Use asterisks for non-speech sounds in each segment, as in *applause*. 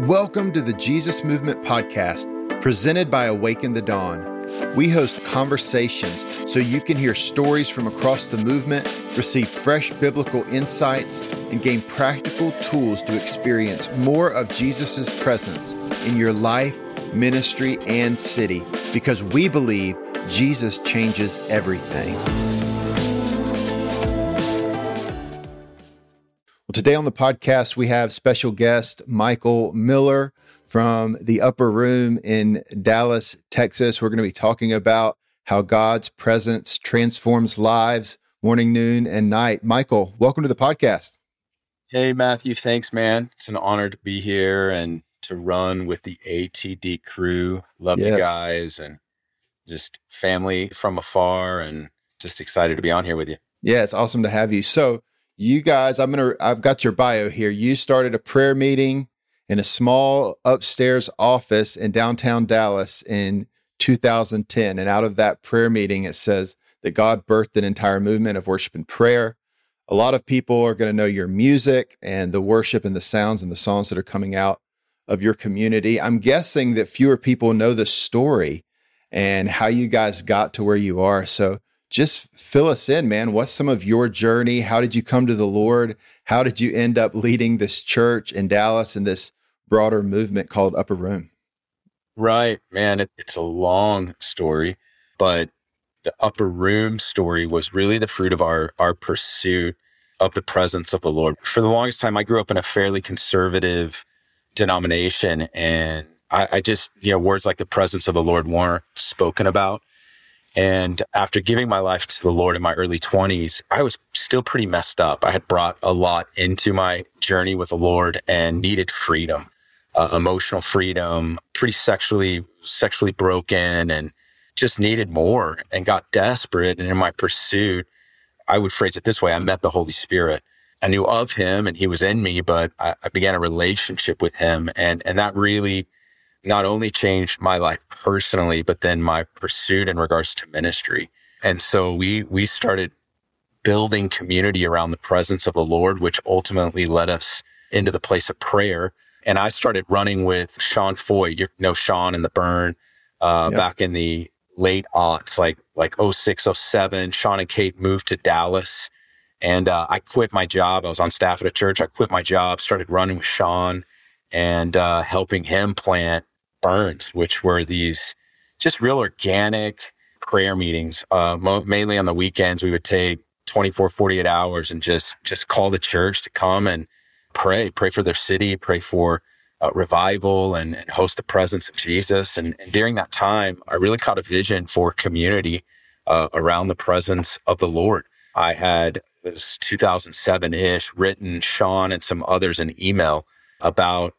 Welcome to the Jesus Movement Podcast, presented by Awaken the Dawn. We host conversations so you can hear stories from across the movement, receive fresh biblical insights, and gain practical tools to experience more of Jesus' presence in your life, ministry, and city because we believe Jesus changes everything. Today on the podcast, we have special guest Michael Miller from the Upper Room in Dallas, Texas. We're going to be talking about how God's presence transforms lives morning, noon, and night. Michael, welcome to the podcast. Hey, Matthew. Thanks, man. It's an honor to be here and to run with the ATD crew. Love yes. you guys and just family from afar and just excited to be on here with you. Yeah, it's awesome to have you. So, you guys, I'm to, I've got your bio here. You started a prayer meeting in a small upstairs office in downtown Dallas in 2010. And out of that prayer meeting, it says that God birthed an entire movement of worship and prayer. A lot of people are going to know your music and the worship and the sounds and the songs that are coming out of your community. I'm guessing that fewer people know the story and how you guys got to where you are. So just fill us in, man. What's some of your journey? How did you come to the Lord? How did you end up leading this church in Dallas and this broader movement called Upper Room? Right, man. It, it's a long story, but the Upper Room story was really the fruit of our our pursuit of the presence of the Lord. For the longest time, I grew up in a fairly conservative denomination, and I, I just you know words like the presence of the Lord weren't spoken about. And after giving my life to the Lord in my early 20s, I was still pretty messed up. I had brought a lot into my journey with the Lord and needed freedom, uh, emotional freedom, pretty sexually, sexually broken and just needed more and got desperate. And in my pursuit, I would phrase it this way. I met the Holy Spirit. I knew of him and he was in me, but I, I began a relationship with him. And, and that really not only changed my life personally, but then my pursuit in regards to ministry. And so we, we started building community around the presence of the Lord, which ultimately led us into the place of prayer. And I started running with Sean Feucht, you know, Sean and the burn, uh, yep. back in the late aughts, like, like 06, 07. Sean and Kate moved to Dallas and, uh, I quit my job. I was on staff at a church. I quit my job, started running with Sean and, uh, helping him plant burns, which were these just real organic prayer meetings. Uh, mo- mainly on the weekends, we would take 24, 48 hours and just, just call the church to come and pray, pray for their city, pray for uh, revival and, and, host the presence of Jesus. And, and, during that time, I really caught a vision for community uh, around the presence of the Lord. I had, it was 2007 ish, written Sean and some others an email about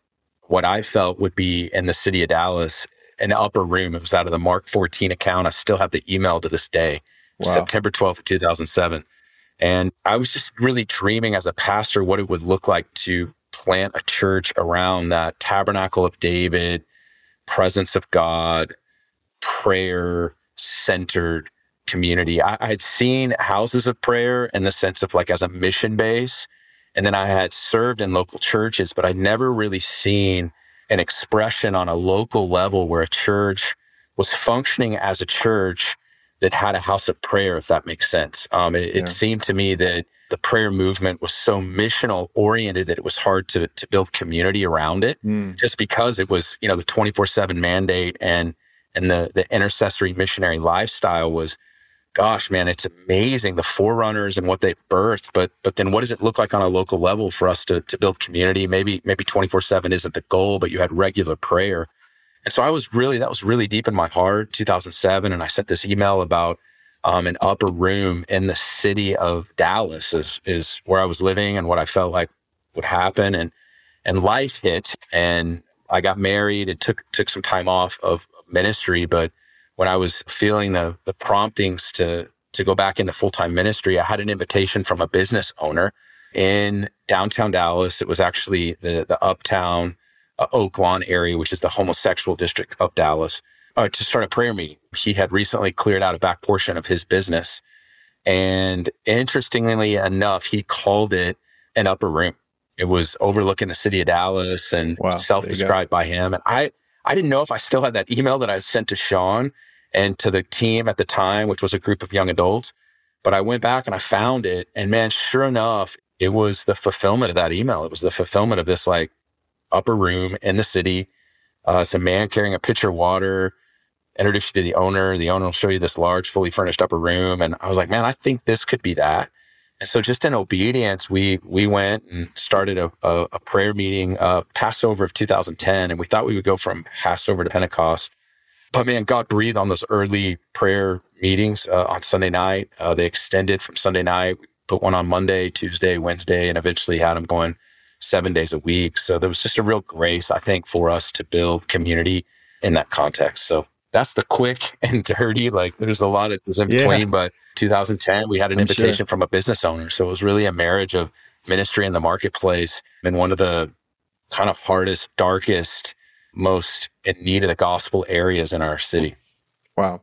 what I felt would be in the city of Dallas, an upper room. It was out of the Mark 14 account. I still have the email to this day, wow. September 12th, 2007. And I was just really dreaming as a pastor what it would look like to plant a church around that tabernacle of David, presence of God, prayer centered community. I, I had seen houses of prayer in the sense of like as a mission base and then I had served in local churches, but I'd never really seen an expression on a local level where a church was functioning as a church that had a house of prayer, if that makes sense. Um, it, yeah. it, seemed to me that the prayer movement was so missional oriented that it was hard to, to build community around it mm. just because it was, you know, the 24 seven mandate and, and the, the intercessory missionary lifestyle was gosh, man, it's amazing the forerunners and what they've birthed. But but then what does it look like on a local level for us to to build community? Maybe maybe 24-7 isn't the goal, but you had regular prayer. And so I was really that was really deep in my heart, 2007. And I sent this email about um, an upper room in the city of Dallas is is where I was living and what I felt like would happen. And and life hit and I got married. It took took some time off of ministry, but when I was feeling the, the promptings to, to go back into full time ministry, I had an invitation from a business owner in downtown Dallas. It was actually the, the uptown uh, Oak Lawn area, which is the homosexual district of Dallas, uh, to start a prayer meeting. He had recently cleared out a back portion of his business. And interestingly enough, he called it an upper room. It was overlooking the city of Dallas and Wow, self-described by him. And I, I didn't know if I still had that email that I sent to Sean and to the team at the time, which was a group of young adults. But I went back and I found it. And man, sure enough, it was the fulfillment of that email. It was the fulfillment of this like upper room in the city. Uh, it's a man carrying a pitcher of water, introduced you to the owner. The owner will show you this large, fully furnished upper room. And I was like, man, I think this could be that. And so just in obedience, we, we went and started a, a, a prayer meeting, uh, Passover of 2010. And we thought we would go from Passover to Pentecost. But man, God breathed on those early prayer meetings uh, on Sunday night. Uh, they extended from Sunday night, we put one on Monday, Tuesday, Wednesday, and eventually had them going seven days a week. So there was just a real grace, I think, for us to build community in that context. So that's the quick *laughs* and dirty. Like there's a lot of was in Yeah. between, but 2010 we had an I'm invitation from a business owner, so it was really a marriage of ministry in the marketplace and one of the kind of hardest, darkest, most in need of the gospel areas in our city. Wow.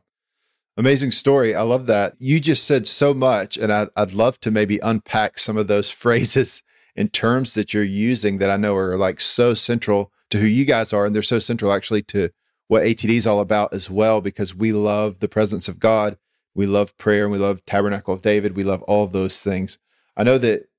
Amazing story. I love that. You just said so much, and I'd, I'd love to maybe unpack some of those *laughs* phrases and terms that you're using that I know are like so central to who you guys are. And they're so central actually to what ATD is all about as well, because we love the presence of God. We love prayer and we love Tabernacle of David. We love all those things. I know that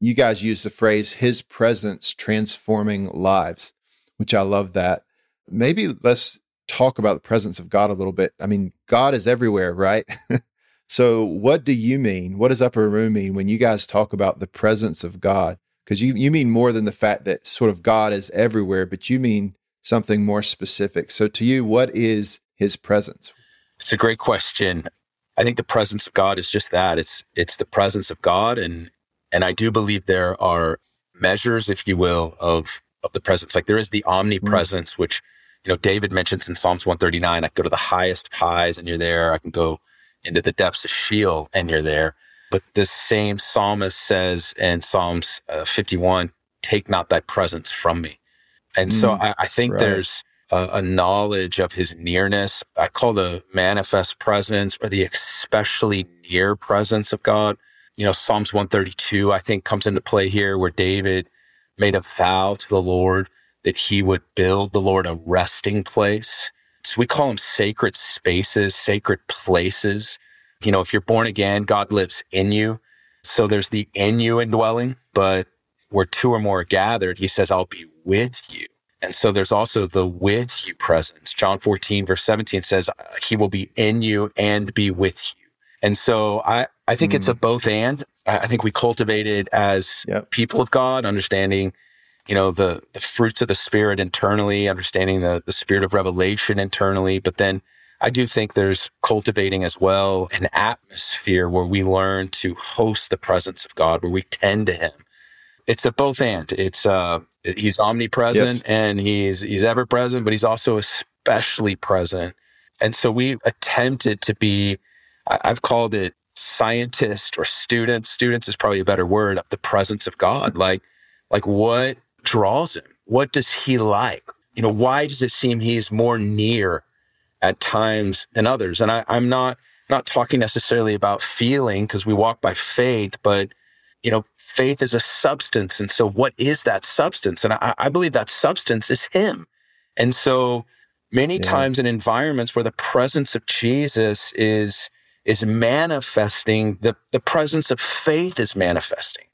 you guys use the phrase his presence transforming lives, which I love that. Maybe let's talk about the presence of God a little bit. I mean, God is everywhere, right? *laughs* so, what do you mean? What does upper room mean when you guys talk about the presence of God? Because you, you mean more than the fact that sort of God is everywhere, but you mean something more specific. So, to you, what is his presence? It's a great question. I think the presence of God is just that. It's it's the presence of God and and I do believe there are measures, if you will, of of the presence. Like there is the omnipresence, which you know David mentions in Psalms 139. I can go to the highest highs and you're there. I can go into the depths of Sheol and you're there. But this same psalmist says in Psalms uh, 51, "Take not thy presence from me." And so Mm, I, I think right. there's a, a knowledge of his nearness. I call the manifest presence or the especially near presence of God. You know, Psalms 132, I think comes into play here where David made a vow to the Lord that he would build the Lord a resting place. So we call them sacred spaces, sacred places. You know, if you're born again, God lives in you. So there's the in you indwelling, but where two or more are gathered, he says, I'll be with you. And so there's also the with you presence. John 14, verse 17 says, He will be in you and be with you. And so I, I think it's a both and. I I think we cultivate it as Yep. people of God, understanding, you know, the, the fruits of the spirit internally, understanding the, the spirit of revelation internally. But then I do think there's cultivating as well an atmosphere where we learn to host the presence of God, where we tend to Him. It's a both and. It's uh, He's omnipresent Yes. and He's He's ever present, but He's also especially present. And so we attempted to be. I've called it scientist or students. Students is probably a better word of the presence of God. Mm-hmm. Like, like what draws him? What does he like? You know, why does it seem he's more near at times than others? And I, I'm not not talking necessarily about feeling because we walk by faith, but you know, faith is a substance. And so what is that substance? And I, I believe that substance is him. And so many Yeah. times in environments where the presence of Jesus is is manifesting, the, the presence of faith is manifesting.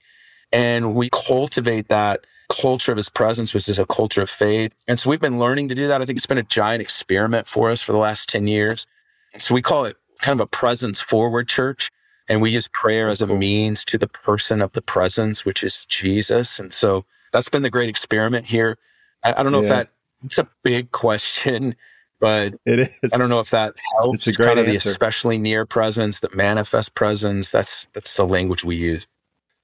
And we cultivate that culture of his presence, which is a culture of faith. And so we've been learning to do that. I think it's been a giant experiment for us for the last 10 years. And so we call it kind of a presence forward church. And we use prayer as a means to the person of the presence, which is Jesus. And so that's been the great experiment here. I, I don't know if that it's a big question, but It is. I don't know if that helps. It's a great kind of the especially near presence, the manifest presence. That's that's the language we use.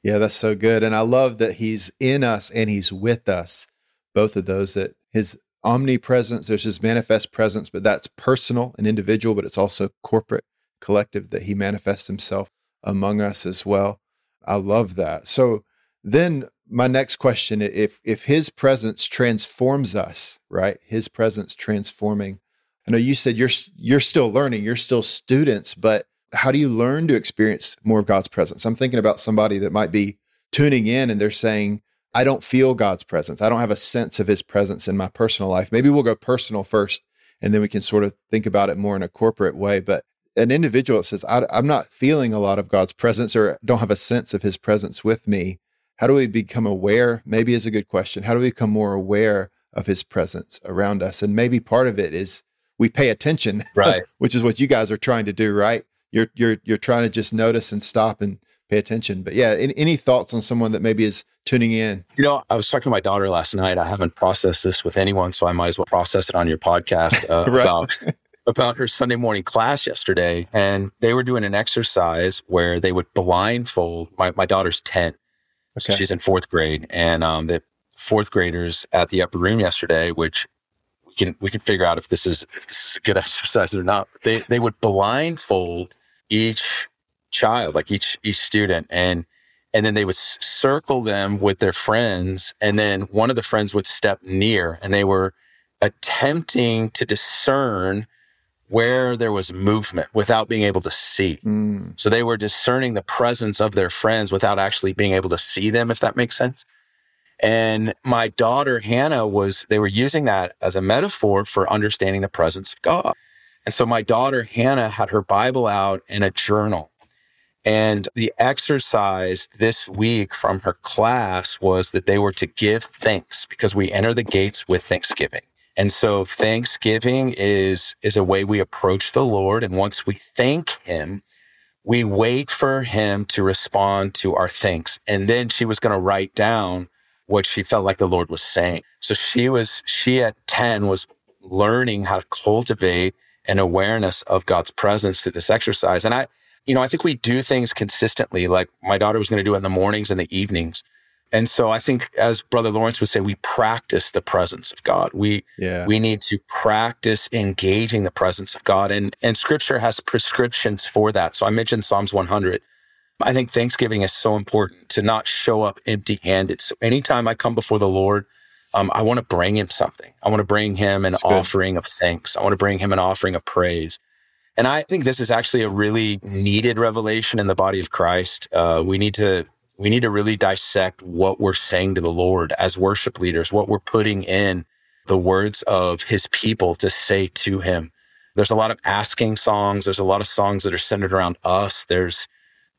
Yeah, that's so good. And I love that he's in us and he's with us. Both of those that his omnipresence, there's his manifest presence, but that's personal and individual, but it's also corporate, collective that he manifests himself among us as well. I love that. So then my next question if if his presence transforms us, right? His presence transforming. I know you said you're you're still learning, you're still students, but how do you learn to experience more of God's presence? I'm thinking about somebody that might be tuning in and they're saying, I don't feel God's presence. I don't have a sense of his presence in my personal life. Maybe we'll go personal first and then we can sort of think about it more in a corporate way. But an individual that says, I, am not feeling a lot of God's presence or don't have a sense of his presence with me. How do we become aware? Maybe is a good question. How do we become more aware of his presence around us? And maybe part of it is we pay attention, *laughs* right? which is what you guys are trying to do, right? You're you're you're trying to just notice and stop and pay attention. But yeah, any, any thoughts on someone that maybe is tuning in? You know, I was talking to my daughter last night. I haven't processed this with anyone, so I might as well process it on your podcast uh, *laughs* right. about about her Sunday morning class yesterday. And they were doing an exercise where they would blindfold. My my daughter's ten, okay. so she's in fourth grade, and um, the fourth graders at the upper room yesterday, which we can we can figure out if this is if this is a good *laughs* exercise or not. They they would blindfold each child, like each each student, and and then they would circle them with their friends, and then one of the friends would step near, and they were attempting to discern where there was movement without being able to see. Mm. So they were discerning the presence of their friends without actually being able to see them, if that makes sense. And my daughter Hannah was, they were using that as a metaphor for understanding the presence of God. And so my daughter Hannah had her Bible out in a journal. And the exercise this week from her class was that they were to give thanks because we enter the gates with thanksgiving. And so thanksgiving is, is a way we approach the Lord. And once we thank him, we wait for him to respond to our thanks. And then she was going to write down what she felt like the Lord was saying. So she was, she at 10 was learning how to cultivate an awareness of God's presence through this exercise. And I, you know, I think we do things consistently. Like my daughter was going to do it in the mornings and the evenings. And so I think as brother Lawrence would say, we practice the presence of God. We, yeah. we need to practice engaging the presence of God and, and scripture has prescriptions for that. So I mentioned Psalms 100. I think Thanksgiving is so important to not show up empty handed. So anytime I come before the Lord, um, I want to bring him something. I want to bring him an That's offering good. of thanks. I want to bring him an offering of praise. And I think this is actually a really needed revelation in the body of Christ. Uh, we need to we need to really dissect what we're saying to the Lord as worship leaders, what we're putting in the words of his people to say to him. There's a lot of asking songs. There's a lot of songs that are centered around us. There's,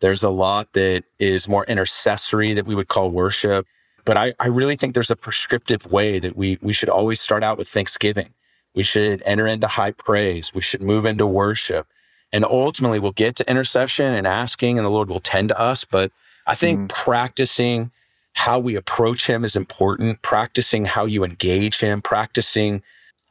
there's a lot that is more intercessory that we would call worship. But I, I really think there's a prescriptive way that we, we should always start out with thanksgiving. We should enter into high praise. We should move into worship. And ultimately, we'll get to intercession and asking, and the Lord will tend to us. But I think mm. practicing how we approach Him is important. Practicing how you engage Him, practicing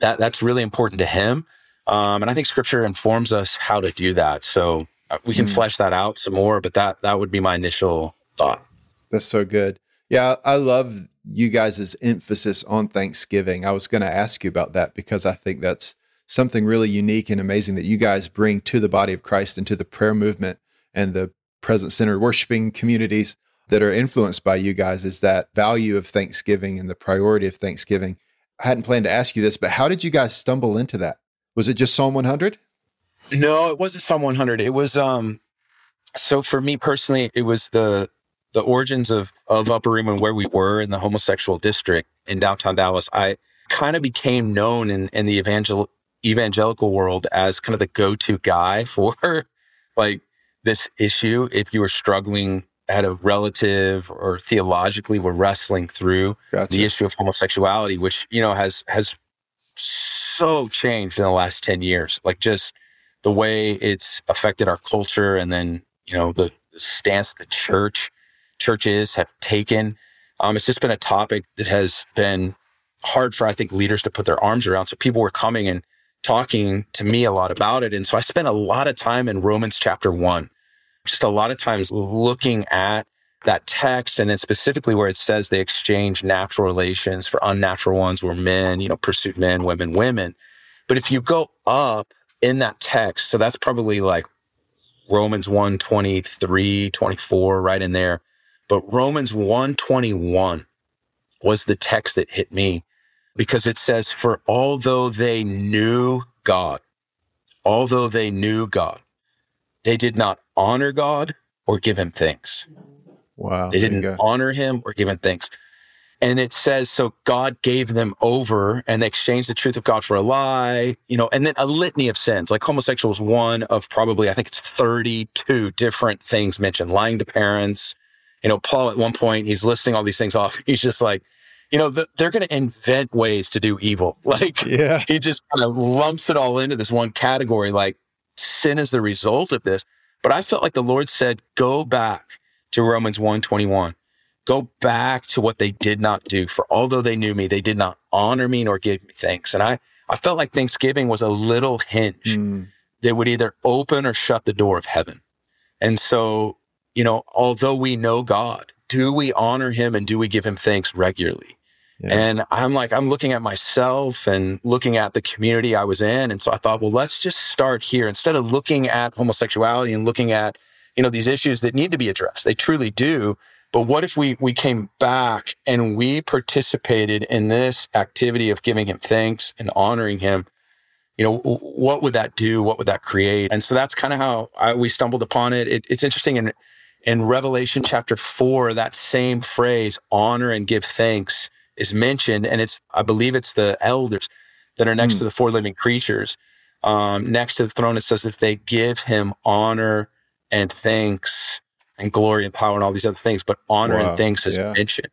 that, that's really important to Him. Um, and I think Scripture informs us how to do that. So uh, we can mm. flesh that out some more, but that that would be my initial thought. That's so good. Yeah, I love you guys' emphasis on Thanksgiving. I was going to ask you about that because I think that's something really unique and amazing that you guys bring to the body of Christ and to the prayer movement and the present centered worshiping communities that are influenced by you guys is that value of Thanksgiving and the priority of Thanksgiving. I hadn't planned to ask you this, but how did you guys stumble into that? Was it just Psalm 100? No, it wasn't Psalm 100. It was um so for me personally, it was the the origins of, of Upper Room and where we were in the homosexual district in downtown Dallas, I kind of became known in, in the evangel- evangelical world as kind of the go to guy *laughs* for like this issue. If you were struggling, had a relative or theologically were wrestling through gotcha. the issue of homosexuality, which, you know, has, has so changed in the last 10 years. Like just the way it's affected our culture and then, you know, the, the stance the church churches have taken. Um, it's just been a topic that has been hard for, I think, leaders to put their arms around. So people were coming and talking to me a lot about it. And so I spent a lot of time in Romans chapter one, just a lot of times looking at that text and then specifically where it says they exchange natural relations for unnatural ones where men, you know, pursued men, women, women. But if you go up in that text, so that's probably like Romans 1, 23, 24, right in there. But Romans 121 was the text that hit me because it says, For although they knew God, although they knew God, they did not honor God or give him thanks. Wow. They didn't honor him or give him thanks. And it says, so God gave them over and they exchanged the truth of God for a lie, you know, and then a litany of sins. Like homosexual is one of probably, I think it's 32 different things mentioned, lying to parents. You know, Paul at one point, he's listing all these things off. *laughs* He's just like, you know, the, they're going to invent ways to do evil. *laughs* Like, yeah. he just kind of lumps it all into this one category. Like, sin is the result of this. But I felt like the Lord said, go back to Romans 1 21 go back to what they did not do. For although they knew me, they did not honor me nor give me thanks. And I, I felt like Thanksgiving was a little hinge mm. that would either open or shut the door of heaven. And so, you know, although we know God, do we honor him and do we give him thanks regularly? And I'm like, I'm looking at myself and looking at the community I was in. And so I thought, well, let's just start here instead of looking at homosexuality and looking at, you know, these issues that need to be addressed. They truly do. But what if we, we came back and we participated in this activity of giving him thanks and honoring him? You know, what would that do? What would that create? And so that's kind of how I, we stumbled upon it. it. It's interesting in, in Revelation chapter four, that same phrase, honor and give thanks is mentioned. And it's, I believe it's the elders that are next mm. to the four living creatures. Um, next to the throne, it says that they give him honor and thanks and glory and power and all these other things, but honor wow. and thanks is yeah. mentioned.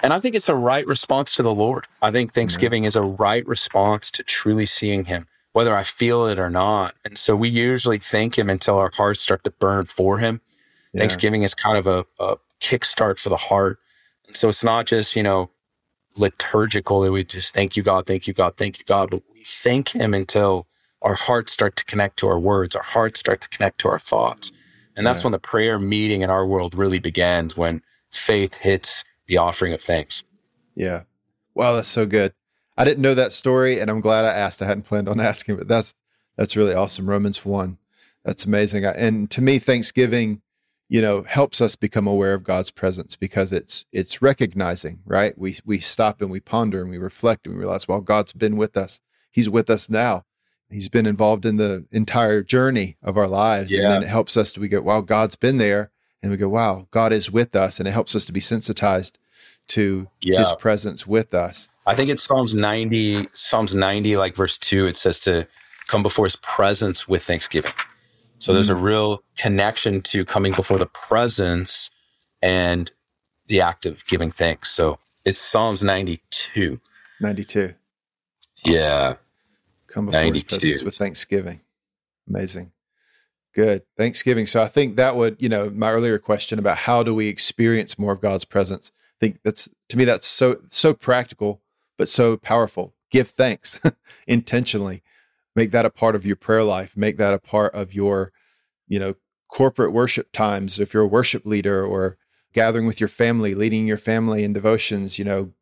And I think it's a right response to the Lord. I think Thanksgiving is a right response to truly seeing Him, whether I feel it or not. And so we usually thank Him until our hearts start to burn for Him. Yeah. Thanksgiving is kind of a, a kickstart for the heart. And so it's not just, you know, liturgical that we just thank you, God, thank you, God, thank you, God, but we thank Him until our hearts start to connect to our words, our hearts start to connect to our thoughts. And that's yeah. when the prayer meeting in our world really begins when faith hits the offering of thanks. Yeah. Wow, that's so good. I didn't know that story and I'm glad I asked. I hadn't planned on *laughs* asking, but that's that's really awesome. Romans 1. That's amazing. And to me Thanksgiving, you know, helps us become aware of God's presence because it's it's recognizing, right? We we stop and we ponder and we reflect and we realize, well, God's been with us. He's with us now he's been involved in the entire journey of our lives. Yeah. And then it helps us to we go, wow, God's been there. And we go, wow, God is with us. And it helps us to be sensitized to yeah. his presence with us. I think it's Psalms 90, Psalms 90, like verse two, it says to come before his presence with thanksgiving. So there's a mm. real connection to coming before the presence and the act of giving thanks. So it's Psalms 92. 92. Awesome. Yeah. Come before 92. his presence with thanksgiving. Amazing. Good. Thanksgiving. So I think that would, you know, my earlier question about how do we experience more of God's presence? I think that's to me that's so so practical, but so powerful. Give thanks *laughs* intentionally. Make that a part of your prayer life. Make that a part of your, you know, corporate worship times. If you're a worship leader or gathering with your family, leading your family in devotions, you know,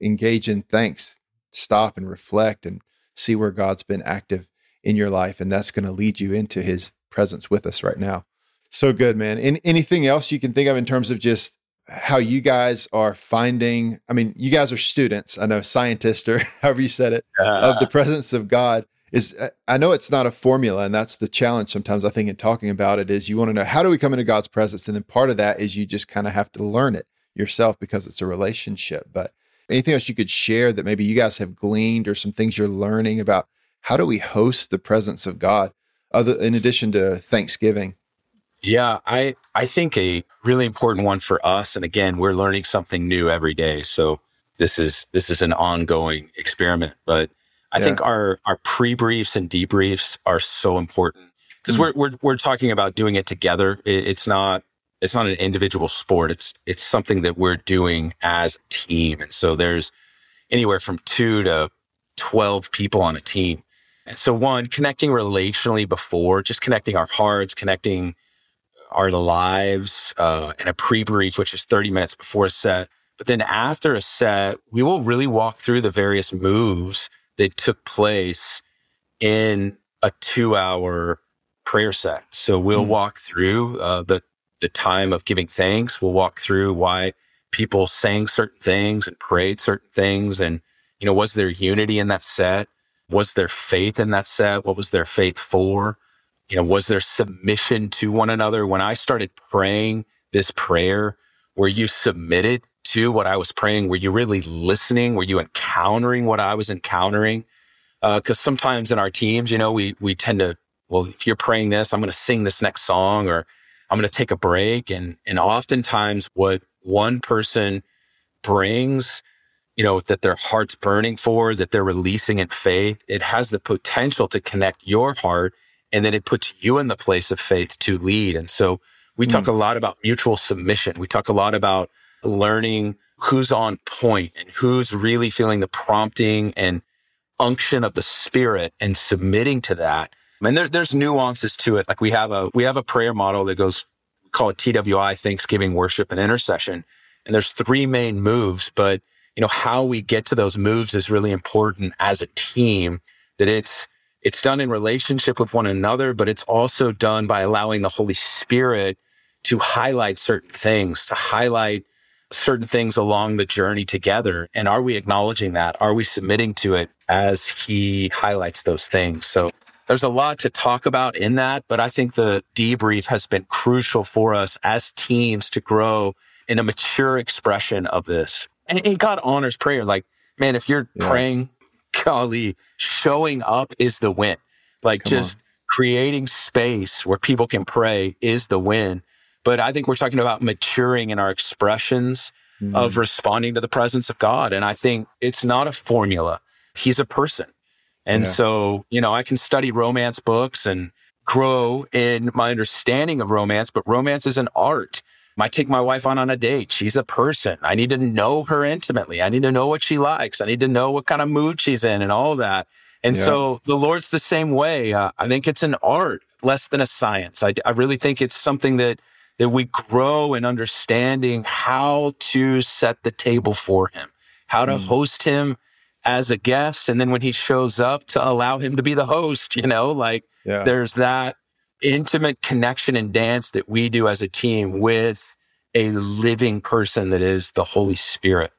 engage in thanks. Stop and reflect and see where God's been active in your life. And that's going to lead you into his presence with us right now. So good, man. And anything else you can think of in terms of just how you guys are finding? I mean, you guys are students, I know, scientists or *laughs* however you said it, uh, of *laughs* the presence of God. Is uh, I know it's not a formula, and that's the challenge sometimes I think in talking about it is you want to know how do we come into God's presence? And then part of that is you just kind of have to learn it yourself because it's a relationship. But Anything else you could share that maybe you guys have gleaned or some things you're learning about how do we host the presence of God other in addition to Thanksgiving? Yeah, I I think a really important one for us and again, we're learning something new every day. So this is this is an ongoing experiment, but I yeah. think our our pre-briefs and debriefs are so important because mm. we're, we're we're talking about doing it together. It, it's not it's not an individual sport. It's it's something that we're doing as a team. And so there's anywhere from two to 12 people on a team. And so one, connecting relationally before, just connecting our hearts, connecting our lives, uh, and a pre-brief, which is 30 minutes before a set. But then after a set, we will really walk through the various moves that took place in a two hour prayer set. So we'll mm. walk through uh, the the time of giving thanks. We'll walk through why people sang certain things and prayed certain things. And, you know, was there unity in that set? Was there faith in that set? What was their faith for? You know, was there submission to one another? When I started praying this prayer where you submitted to what I was praying? Were you really listening? Were you encountering what I was encountering? Because uh, sometimes in our teams, you know, we we tend to, well, if you're praying this, I'm going to sing this next song, or I'm going to take a break, and and oftentimes what one person brings, you know, that their heart's burning for, that they're releasing in faith, it has the potential to connect your heart, and then it puts you in the place of faith to lead. And so we mm. talk a lot about mutual submission. We talk a lot about learning who's on point and who's really feeling the prompting and unction of the spirit and submitting to that. And there, there's nuances to it. Like we have a, we have a prayer model that goes, call it TWI, Thanksgiving, Worship, and Intercession. And there's three main moves, but you know, how we get to those moves is really important as a team that it's, it's done in relationship with one another, but it's also done by allowing the Holy Spirit to highlight certain things, to highlight certain things along the journey together. And are we acknowledging that? Are we submitting to it as he highlights those things? So there's a lot to talk about in that, but I think the debrief has been crucial for us as teams to grow in a mature expression of this. And, and God honors prayer. Like, man, if you're yeah. praying, golly, showing up is the win. Like Come just on. creating space where people can pray is the win. But I think we're talking about maturing in our expressions mm. of responding to the presence of God. And I think it's not a formula. He's a person. And yeah. so, you know, I can study romance books and grow in my understanding of romance, but romance is an art. I take my wife on on a date. She's a person. I need to know her intimately. I need to know what she likes. I need to know what kind of mood she's in and all that. And yeah. so the Lord's the same way. Uh, I think it's an art less than a science. I, I really think it's something that that we grow in understanding how to set the table for him, how to mm. host him as a guest. And then when he shows up to allow him to be the host, *laughs* you know, like yeah. there's that intimate connection and dance that we do as a team with a living person that is the Holy Spirit.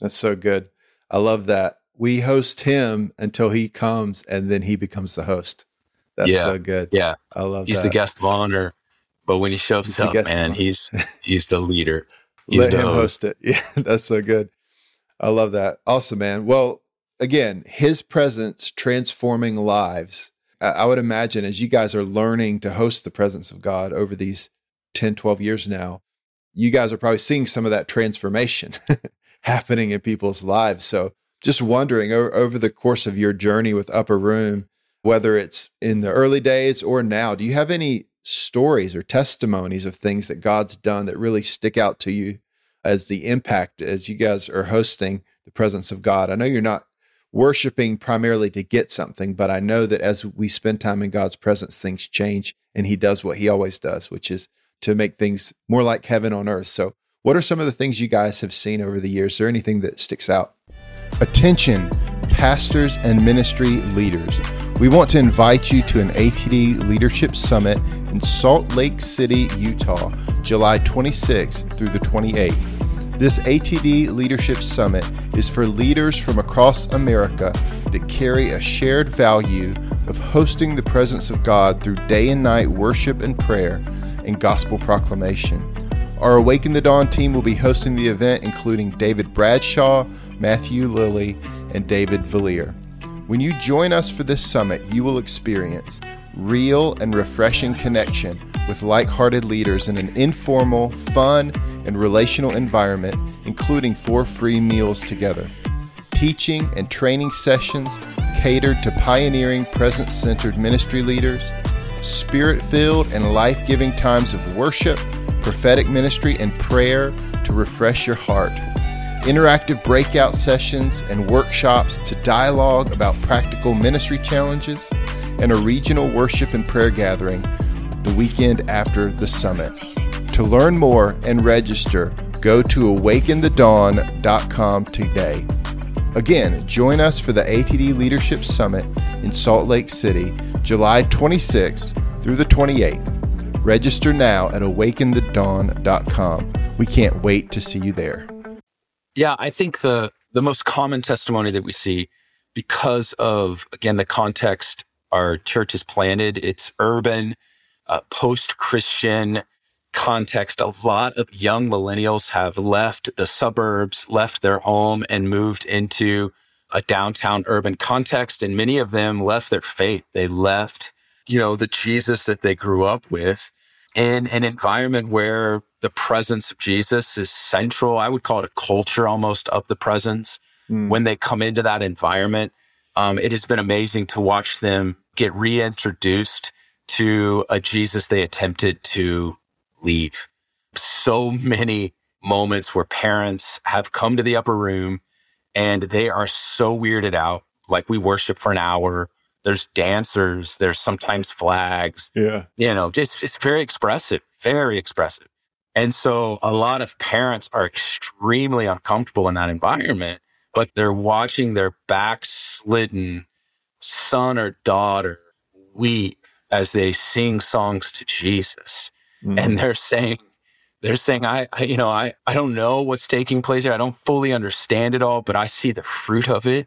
That's so good. I love that. We host him until he comes and then he becomes the host. That's yeah. so good. Yeah. I love that. He's that. the guest of honor. But when he shows he's up, man, he's *laughs* he's the leader. He's Let him host. host it. *laughs* Yeah, that's so good. I love that. Awesome, man. Well, again, his presence transforming lives. I would imagine as you guys are learning to host the presence of God over these 10, 12 years now, you guys are probably seeing some of that transformation *laughs* happening in people's lives. So just wondering over the course of your journey with Upper Room, whether it's in the early days or now, do you have any stories or testimonies of things that God's done that really stick out to you as the impact as you guys are hosting the presence of God? I know you're not worshiping primarily to get something, but I know that as we spend time in God's presence, things change and He does what He always does, which is to make things more like heaven on earth. So, what are some of the things you guys have seen over the years? Is there anything that sticks out? Attention, pastors and ministry leaders. We want to invite you to an ATD Leadership Summit in Salt Lake City, Utah, July 26th through the 28th. This ATD Leadership Summit is for leaders from across America that carry a shared value of hosting the presence of God through day and night worship and prayer and gospel proclamation. Our Awaken the Dawn team will be hosting the event, including David Bradshaw, Matthew Lilly, and David Valier. When you join us for this summit, you will experience real and refreshing connection with like hearted leaders in an informal, fun, and relational environment, including four free meals together. Teaching and training sessions catered to pioneering, presence centered ministry leaders, spirit filled and life giving times of worship, prophetic ministry, and prayer to refresh your heart interactive breakout sessions and workshops to dialogue about practical ministry challenges, and a regional worship and prayer gathering the weekend after the summit. To learn more and register, go to awakenthedawn.com today. Again, join us for the ATD Leadership Summit in Salt Lake City, July 26th through the 28th. Register now at awakenthedawn.com. We can't wait to see you there. Yeah, I think the the most common testimony that we see because of again the context our church is planted, it's urban, uh, post-Christian, context, a lot of young millennials have left the suburbs, left their home, and moved into a downtown urban context. And many of them left their faith. They left, you know, the Jesus that they grew up with in an environment where the presence of Jesus is central. I would call it a culture almost of the presence. Mm. When they come into that environment, um, it has been amazing to watch them get reintroduced to a Jesus they attempted to leave. So many moments where parents have come to the upper room and they are so weirded out. Like we worship for an hour. There's dancers. There's sometimes flags. Yeah. You know, just it's very expressive, very expressive. And so a lot of parents are extremely uncomfortable in that environment, but they're watching their backslidden son or daughter weep as they sing songs to Jesus. Mm-hmm. And they're saying, they're saying, I, I, you know, I, I don't know what's taking place here. I don't fully understand it all, but I see the fruit of it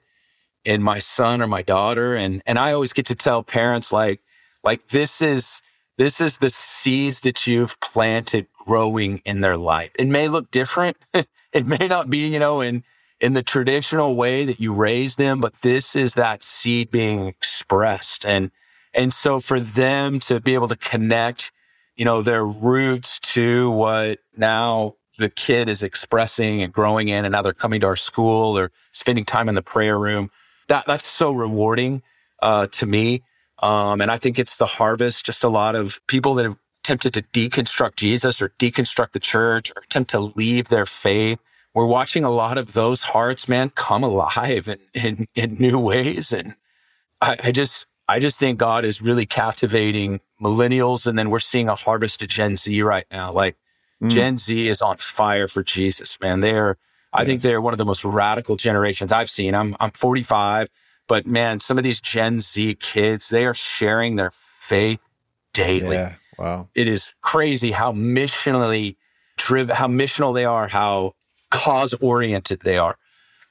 in my son or my daughter. And, and I always get to tell parents like, like this is, this is the seeds that you've planted growing in their life. It may look different. *laughs* it may not be, you know, in, in the traditional way that you raise them, but this is that seed being expressed. And, and so for them to be able to connect, you know, their roots to what now the kid is expressing and growing in, and now they're coming to our school or spending time in the prayer room. That that's so rewarding uh, to me. Um, and I think it's the harvest. Just a lot of people that have attempted to deconstruct Jesus or deconstruct the church or attempt to leave their faith. We're watching a lot of those hearts, man, come alive in in, in new ways. And I, I just I just think God is really captivating millennials. And then we're seeing a harvest of Gen Z right now. Like mm. Gen Z is on fire for Jesus, man. They're, I yes. think they're one of the most radical generations I've seen. I'm, I'm 45, but man, some of these Gen Z kids, they are sharing their faith daily. Yeah. Wow. It is crazy how missionally driven, how missional they are, how cause oriented they are.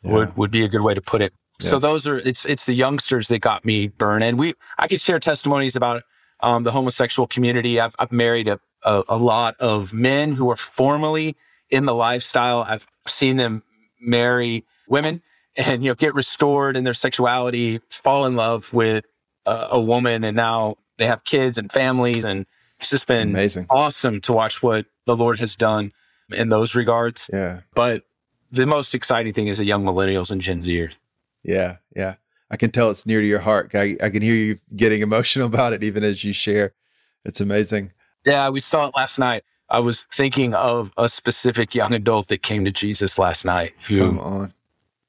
Yeah. Would would be a good way to put it. Yes. So those are it's it's the youngsters that got me burning. We I could share testimonies about um, the homosexual community. I've I've married a, a, a lot of men who are formally in the lifestyle. I've seen them marry women and you know get restored in their sexuality, fall in love with a, a woman, and now they have kids and families. And it's just been amazing, awesome to watch what the Lord has done in those regards. Yeah. But the most exciting thing is the young millennials and Gen Zers. Yeah, yeah. I can tell it's near to your heart. I, I can hear you getting emotional about it even as you share. It's amazing. Yeah, we saw it last night. I was thinking of a specific young adult that came to Jesus last night who Come on.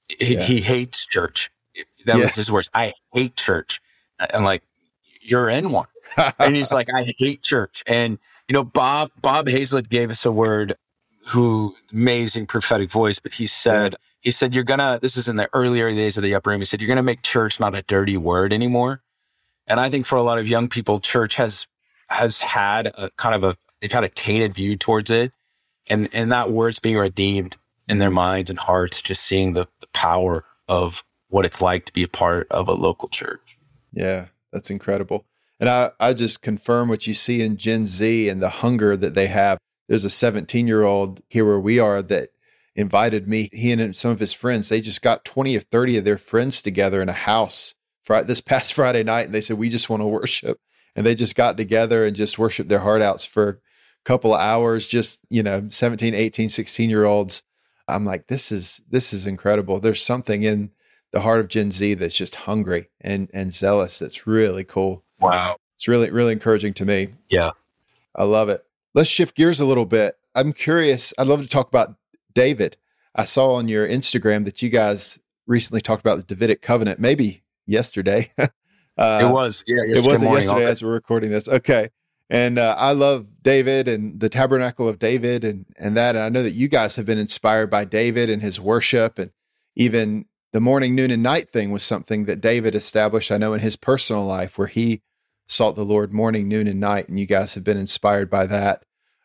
He, yeah. he hates church. That yeah. was his words. I hate church. I'm like, you're in one. *laughs* and he's like, I hate church. And you know, Bob Bob Hazlett gave us a word who amazing prophetic voice, but he said, yeah. he said, you're gonna, this is in the earlier days of the upper room. He said, you're gonna make church not a dirty word anymore. And I think for a lot of young people, church has, has had a kind of a, they've had a tainted view towards it. And, and that word's being redeemed in their minds and hearts, just seeing the, the power of what it's like to be a part of a local church. Yeah, that's incredible. And I, I just confirm what you see in Gen Z and the hunger that they have there's a 17 year old here where we are that invited me. He and some of his friends, they just got 20 or 30 of their friends together in a house Friday, this past *laughs* Friday night. And they said, We just want to worship. And they just got together and just worshiped their heart outs for a couple of hours, just, you know, 17, 18, 16 year olds. I'm like, this is this is incredible. There's something in the heart of Gen Z that's just hungry and and zealous. That's really cool. Wow. It's really, really encouraging to me. Yeah. I love it. Let's shift gears a little bit. I'm curious. I'd love to talk about David. I saw on your Instagram that you guys recently talked about the Davidic covenant, maybe yesterday. *laughs* uh, it was, yeah, it wasn't yesterday as we're recording this. Okay, and uh, I love David and the Tabernacle of David and and that. And I know that you guys have been inspired by David and his worship, and even the morning, noon, and night thing was something that David established. I know in his personal life where he sought the Lord morning, noon, and night. And you guys have been inspired by that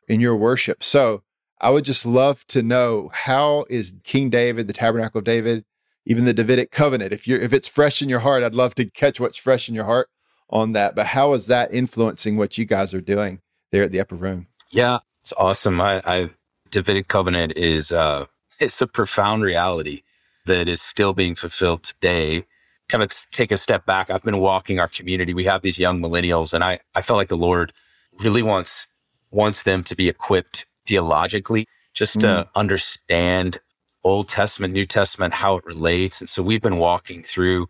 in your worship. So I would just love to know how is King David, the Tabernacle of David, even the Davidic covenant, if you're if it's fresh in your heart, I'd love to catch what's fresh in your heart on that. But how is that influencing what you guys are doing there at the upper room? Yeah. It's awesome. I, I Davidic covenant is uh, it's a profound reality that is still being fulfilled today. Kind of take a step back. I've been walking our community. We have these young millennials, and I, I felt like the Lord really wants wants them to be equipped theologically, just to mm. understand Old Testament, New Testament, how it relates. And so we've been walking through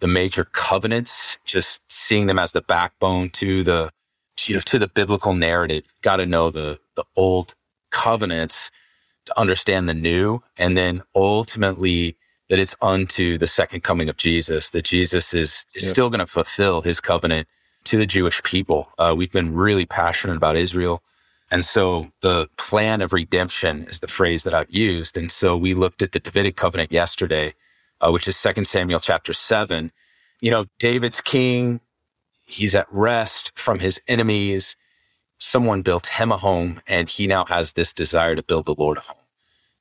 the major covenants, just seeing them as the backbone to the you know to the biblical narrative. Got to know the the old covenants to understand the new, and then ultimately that it's unto the second coming of Jesus. That Jesus is, is yes. still going to fulfill His covenant to the Jewish people. Uh, we've been really passionate about Israel. And so the plan of redemption is the phrase that I've used. And so we looked at the Davidic covenant yesterday uh, which is Second Samuel chapter 7. You know, David's king, he's at rest from his enemies. Someone built him a home, and he now has this desire to build the Lord a home.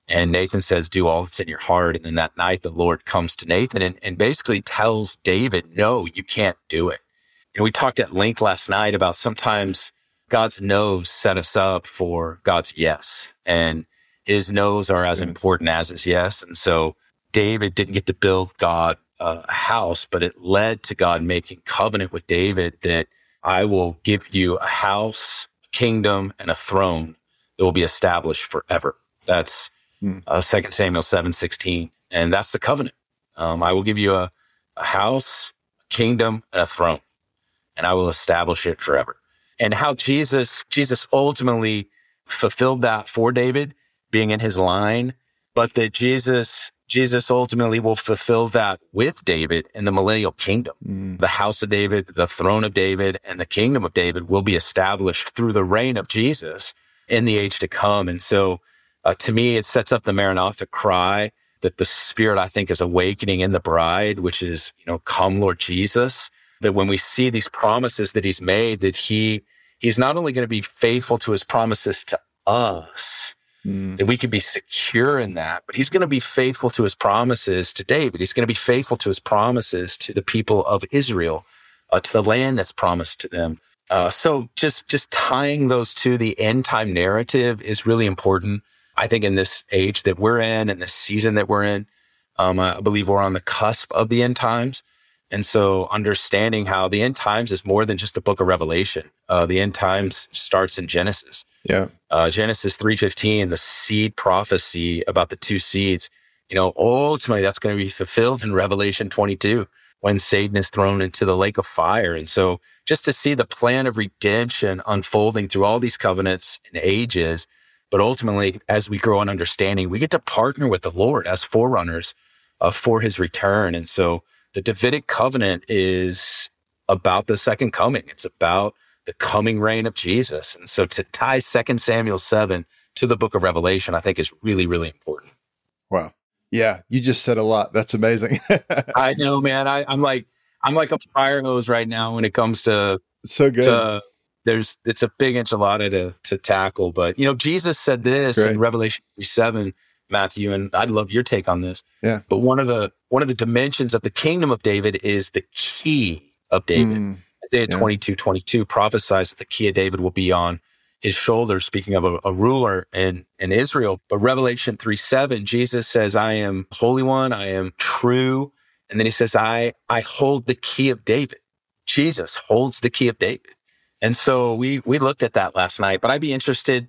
And Nathan says, Do all that's in your heart. And then that night, the Lord comes to Nathan and, and basically tells David, No, you can't do it. And we talked at length last night about sometimes God's no's set us up for God's yes. And his no's are as important as his yes. And so David didn't get to build God a house, but it led to God making covenant with David that I will give you a house, a kingdom, and a throne that will be established forever. That's hmm. uh, 2 Samuel 7 16. And that's the covenant. Um, I will give you a, a house, a kingdom, and a throne, and I will establish it forever. And how Jesus, Jesus ultimately fulfilled that for David, being in his line, but that Jesus Jesus ultimately will fulfill that with David in the millennial kingdom. Mm. The house of David, the throne of David, and the kingdom of David will be established through the reign of Jesus in the age to come. And so, uh, to me, it sets up the Maranatha cry that the Spirit, I think, is awakening in the bride, which is, you know, come, Lord Jesus. That when we see these promises that He's made, that He He's not only going to be faithful to His promises to us, Mm. That we can be secure in that. But he's going to be faithful to his promises to David. He's going to be faithful to his promises to the people of Israel, uh, to the land that's promised to them. Uh, so just just tying those to the end time narrative is really important. I think in this age that we're in and the season that we're in, um, I believe we're on the cusp of the end times. And so understanding how the end times is more than just the book of Revelation. Uh, the end times starts in Genesis. Yeah. Uh, Genesis 3.15, the seed prophecy about the two seeds, you know, ultimately that's going to be fulfilled in Revelation 22 when Satan is thrown into the lake of fire. And so just to see the plan of redemption unfolding through all these covenants and ages, but ultimately as we grow in understanding, we get to partner with the Lord as forerunners uh, for his return. And so the Davidic covenant is about the second coming. It's about the coming reign of Jesus. And so to tie Second Samuel 7 to the book of Revelation, I think is really, really important. Wow. Yeah, you just said a lot. That's amazing. *laughs* I know, man. I, am like, I'm like a fire hose right now when it comes to so good. To, there's it's a big enchilada to to tackle, but you know, Jesus said this in Revelation 3 7 Matthew, and I'd love your take on this. Yeah. But one of the one of the dimensions of the kingdom of David is the key of David. Mm, Isaiah yeah. 22, 22 prophesies that the key of David will be on his shoulders, speaking of a, a, ruler in, in Israel. But Revelation 3 7, Jesus says, I am Holy One, I am true. And then he says, I, I hold the key of David. Jesus holds the key of David. And so we we looked at that last night, but I'd be interested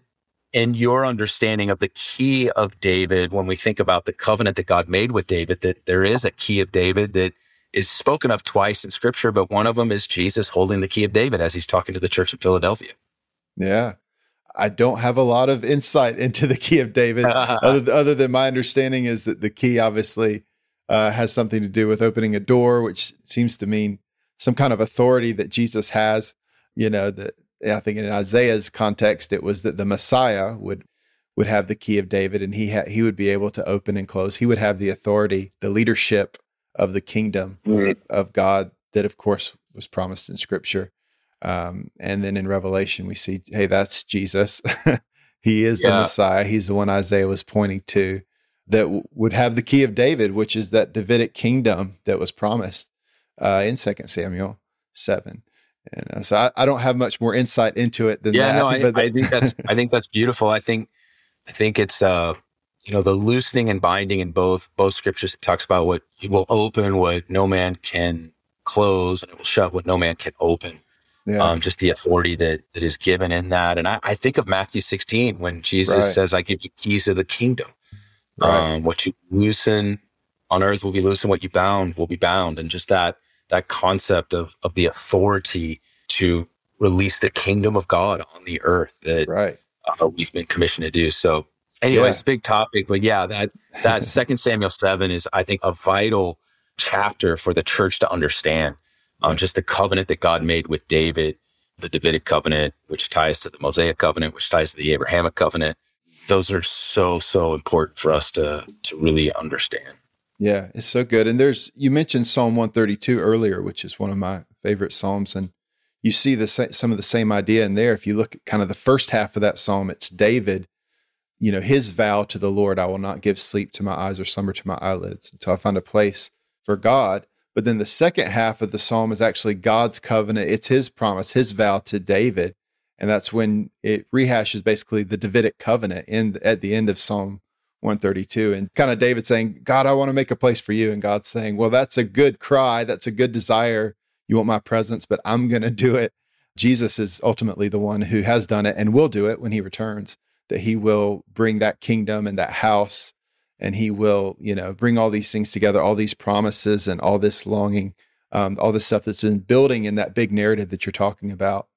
in your understanding of the key of David when we think about the covenant that God made with David, that there is a key of David that is spoken of twice in scripture, but one of them is Jesus holding the key of David as he's talking to the church of Philadelphia. Yeah. I don't have a lot of insight into the key of David, other, *laughs* other, than my understanding is that the key obviously uh, has something to do with opening a door, which seems to mean some kind of authority that Jesus has. You know, that I think in Isaiah's context, it was that the Messiah would would have the key of David, and he ha- he would be able to open and close. He would have the authority, the leadership of the kingdom mm-hmm. of God that, of course, was promised in Scripture. Um, and then in Revelation, we see, hey, that's Jesus. *laughs* he is yeah. the Messiah. He's the one Isaiah was pointing to that w- would have the key of David, which is that Davidic kingdom that was promised uh, in Second Samuel seven. And uh, so I, I, don't have much more insight into it than yeah, that. no, I, I think that's I think that's beautiful. I think I think it's uh you know the loosening and binding in both both scriptures it talks about what will open what no man can close and it will shut what no man can open yeah. um, just the authority that that is given in that and i, I think of matthew 16 when jesus right. says i give you keys of the kingdom right. um, what you loosen on earth will be loosened what you bound will be bound and just that that concept of of the authority to release the kingdom of god on the earth that right. uh, we've been commissioned to do so anyways yeah. big topic but yeah that that *laughs* second samuel 7 is i think a vital chapter for the church to understand um, just the covenant that God made with David, the Davidic covenant, which ties to the Mosaic covenant, which ties to the Abrahamic covenant. Those are so, so important for us to, to really understand. Yeah, it's so good. And there's, you mentioned Psalm 132 earlier, which is one of my favorite Psalms. And you see the some of the same idea in there. If you look at kind of the first half of that Psalm, it's David, you know, his vow to the Lord, I will not give sleep to my eyes or slumber to my eyelids until I find a place for God. But then the second half of the psalm is actually God's covenant. It's his promise, his vow to David. And that's when it rehashes basically the Davidic covenant in at the end of Psalm 132. And kind of David saying, God, I want to make a place for you. And God's saying, Well, that's a good cry. That's a good desire. You want my presence, but I'm going to do it. Jesus is ultimately the one who has done it and will do it when he returns, that he will bring that kingdom and that house and he will, you know, bring all these things together, all these promises and all this longing, um, all this stuff that's been building in that big narrative that you're talking about.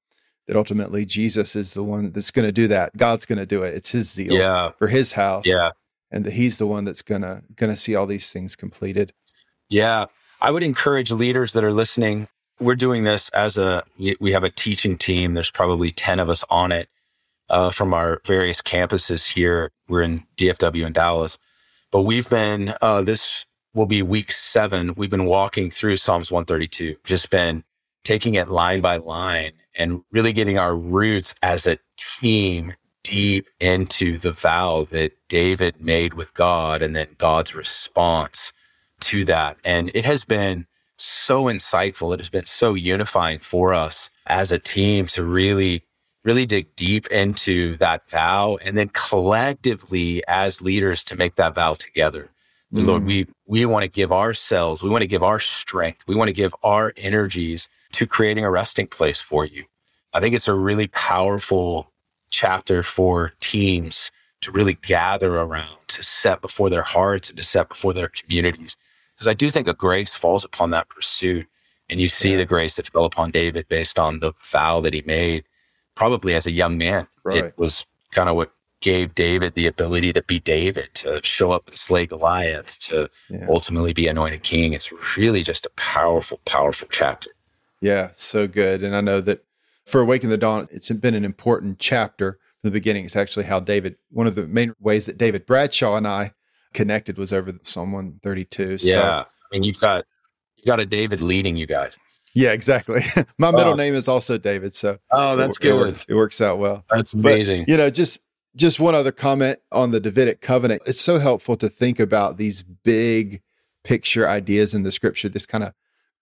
That ultimately Jesus is the one that's going to do that. God's going to do it. It's His zeal yeah. for His house. Yeah, and that He's the one that's gonna gonna see all these things completed. Yeah, I would encourage leaders that are listening. We're doing this as a we have a teaching team. There's probably ten of us on it uh, from our various campuses here. We're in DFW in Dallas but we've been, uh, this will be week seven. We've been walking through Psalms 132, just been taking it line by line and really getting our roots as a team deep into the vow that David made with God and then God's response to that. And it has been so insightful. It has been so unifying for us as a team to really really dig deep into that vow and then collectively as leaders to make that vow together. Mm. Lord, we, we want to give ourselves, we want to give our strength, we want to give our energies to creating a resting place for you. I think it's a really powerful chapter for teams to really gather around, to set before their hearts and to set before their communities. Because I do think a grace falls upon that pursuit. And you see yeah. the grace that fell upon David based on the vow that he made probably as a young man. Right. It was kind of what gave David the ability to be David, to show up and slay Goliath, to yeah. ultimately be anointed king. It's really just a powerful, powerful chapter. Yeah, so good. And I know that for Awaken the Dawn, it's been an important chapter from the beginning. It's actually how David, one of the main ways that David Bradshaw and I connected was over Psalm 132. So, yeah. I mean, you've got, you got a David leading you guys. Yeah, exactly. *laughs* My middle name is also David, so oh, that's it, good. It, it, works out well. That's amazing. But, you know, just just one other comment on the Davidic covenant. It's so helpful to think about these big picture ideas in the scripture. This kind of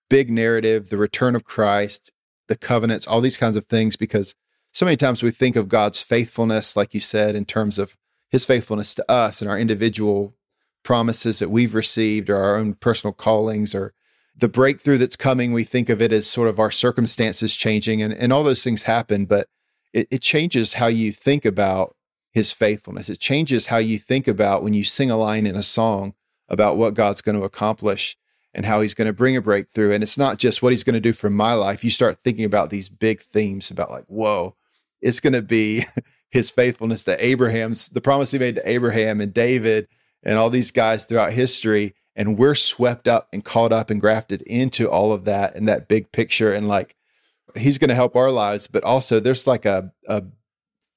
big narrative, the return of Christ, the covenants, all these kinds of things, because so many times we think of God's faithfulness, like you said, in terms of His faithfulness to us and our individual promises that we've received, or our own personal callings, or the breakthrough that's coming, we think of it as sort of our circumstances changing and, and all those things happen, but it, it changes how you think about his faithfulness. It changes how you think about when you sing a line in a song about what God's going to accomplish and how he's going to bring a breakthrough. And it's not just what he's going to do for my life. You start thinking about these big themes about like, whoa, it's going to be *laughs* his faithfulness to Abraham's, the promise he made to Abraham and David and all these guys throughout history and we're swept up and caught up and grafted into all of that and that big picture. And like he's going to help our lives but also there's like a, a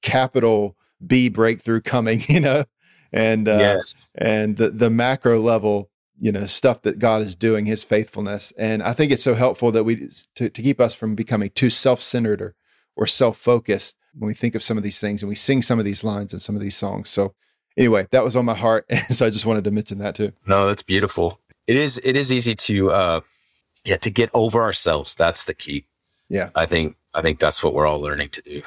capital b breakthrough coming *laughs* you know? And uh, yes. and the, the macro level you know stuff that god is doing his faithfulness. And i think it's so helpful that we to, to keep us from becoming too self-centered or or self-focused when we think of some of these things and we sing some of these lines and some of these songs. So anyway, that was on my heart, *laughs* and so I just wanted to mention that too. No, that's beautiful. It is. It is easy to, uh, yeah, to get over ourselves. That's the key. Yeah. I think I think that's what we're all learning to do.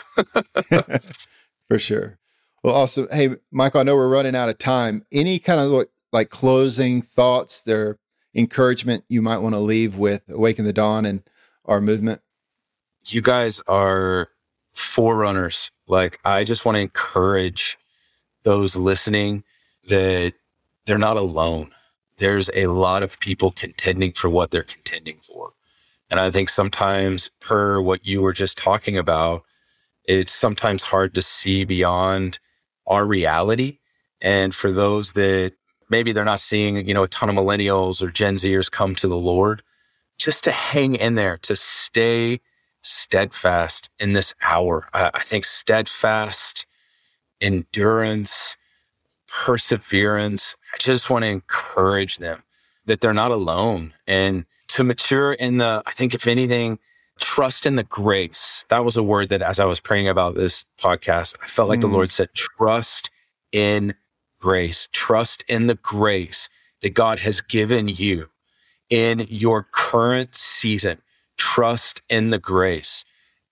*laughs* *laughs* For sure. Well, also, hey, Michael, I know we're running out of time. Any kind of like, like closing thoughts, there encouragement you might want to leave with Awaken the Dawn and our movement? You guys are forerunners. Like, I just want to encourage those listening that they're not alone. There's a lot of people contending for what they're contending for. And I think sometimes, per what you were just talking about, it's sometimes hard to see beyond our reality. And for those that maybe they're not seeing, you know, a ton of millennials or Gen Zers come to the Lord, just to hang in there, to stay steadfast in this hour. I, I think steadfast, endurance, perseverance. I just want to encourage them that they're not alone and to mature in the, I think, if anything, trust in the grace. That was a word that as I was praying about this podcast, I felt like mm. the Lord said, trust in grace, trust in the grace that God has given you in your current season. Trust in the grace.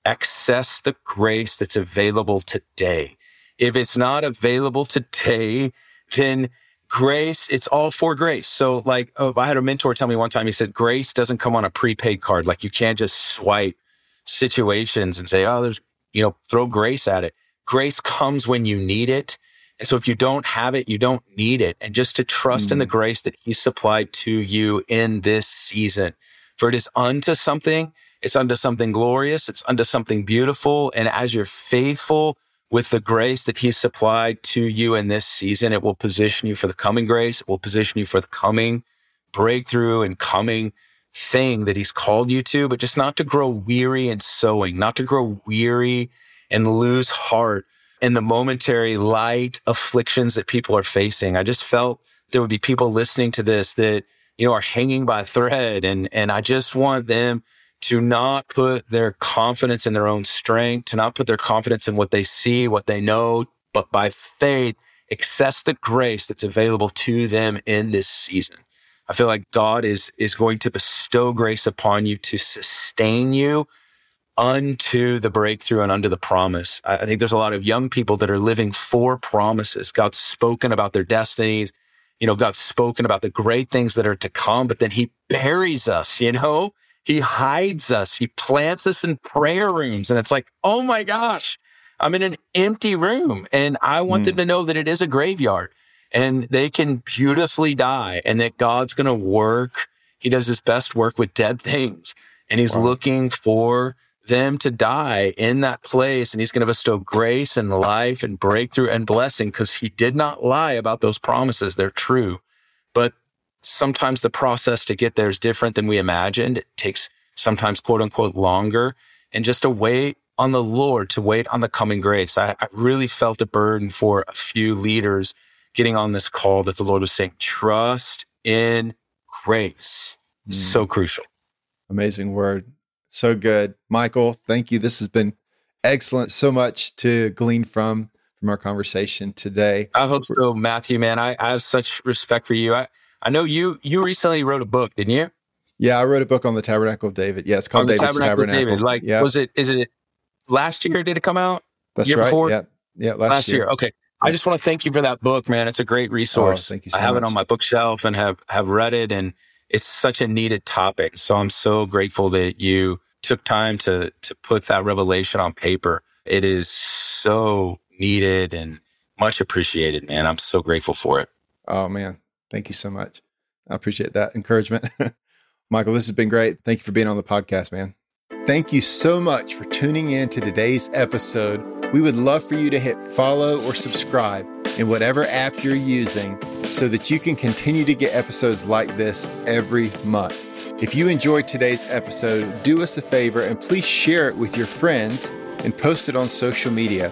Access the grace that's available today. If it's not available today, then grace, it's all for grace. So, like, oh, I had a mentor tell me one time, he said, grace doesn't come on a prepaid card. Like, you can't just swipe situations and say, oh, there's, you know, throw grace at it. Grace comes when you need it. And so, if you don't have it, you don't need it. And just to trust mm. in the mm. grace that he supplied to you in this season. For it is unto something, it's unto something glorious, it's unto something beautiful. And as you're faithful, with the grace that he's supplied to you in this season, it will position you for the coming grace. It will position you for the coming breakthrough and coming thing that he's called you to, but just not to grow weary in sowing, not to grow weary and lose heart in the momentary light afflictions that people are facing. I just felt there would be people listening to this that, you know, are hanging by a thread and, and I just want them to not put their confidence in their own strength, to not put their confidence in what they see, what they know, but by faith, access the grace that's available to them in this season. I feel like God is, is going to bestow grace upon you to sustain you unto the breakthrough and unto the promise. I think there's a lot of young people that are living for promises. God's spoken about their destinies. You know, God's spoken about the great things that are to come, but then he buries us, you know? He hides us. He plants us in prayer rooms. And it's like, oh my gosh, I'm in an empty room. And I want mm. them to know that it is a graveyard and they can beautifully die and that God's going to work. He does his best work with dead things. And he's wow. looking for them to die in that place. And he's going to bestow grace and life and breakthrough and blessing because he did not lie about those promises. They're true. Sometimes the process to get there is different than we imagined. It takes sometimes quote unquote longer and just to wait on the Lord, to wait on the coming grace. I, I really felt a burden for a few leaders getting on this call that the Lord was saying, trust in grace. Mm. So crucial. Amazing word. So good. Michael, thank you. This has been excellent. So much to glean from from our conversation today. I hope so, Matthew, man. I, I have such respect for you. I, I know you you recently wrote a book, didn't you? Yeah, I wrote a book on the Tabernacle of David. Yeah, it's called David's Tabernacle. Tabernacle. David. Like, yeah. was it? Is it last year? Did it come out? That's year right. Before? Yeah, yeah, last, last year. year. Okay. I just want to thank you for that book, man. It's a great oh, resource. Oh, thank you so I have much. it on my bookshelf and have have read it, and it's such a needed topic. So I'm so grateful that you took time to to put that revelation on paper. It is so needed and much appreciated, man. I'm so grateful for it. Oh man, thank you so much. I appreciate that encouragement. *laughs* Michael, this has been great. Thank you for being on the podcast, man. Thank you so much for tuning in to today's episode. We would love for you to hit follow or subscribe in whatever app you're using so that you can continue to get episodes like this every month. If you enjoyed today's episode, do us a favor and please share it with your friends and post it on social media.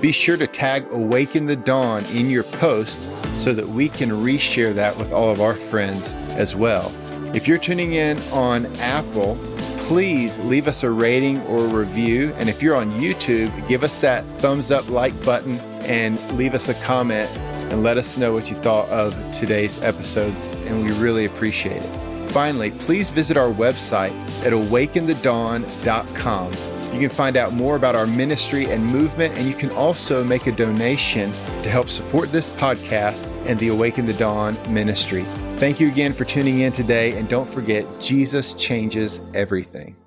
Be sure to tag Awaken the Dawn in your post so that we can reshare that with all of our friends as well. If you're tuning in on Apple, please leave us a rating or a review. And if you're on YouTube, give us that thumbs up like button and leave us a comment and let us know what you thought of today's episode. And we really appreciate it. finally, please visit our website at awakenthedawn.com. You can find out more about our ministry and movement, and you can also make a donation to help support this podcast and the Awaken the Dawn ministry. Thank you again for tuning in today, and don't forget, Jesus changes everything.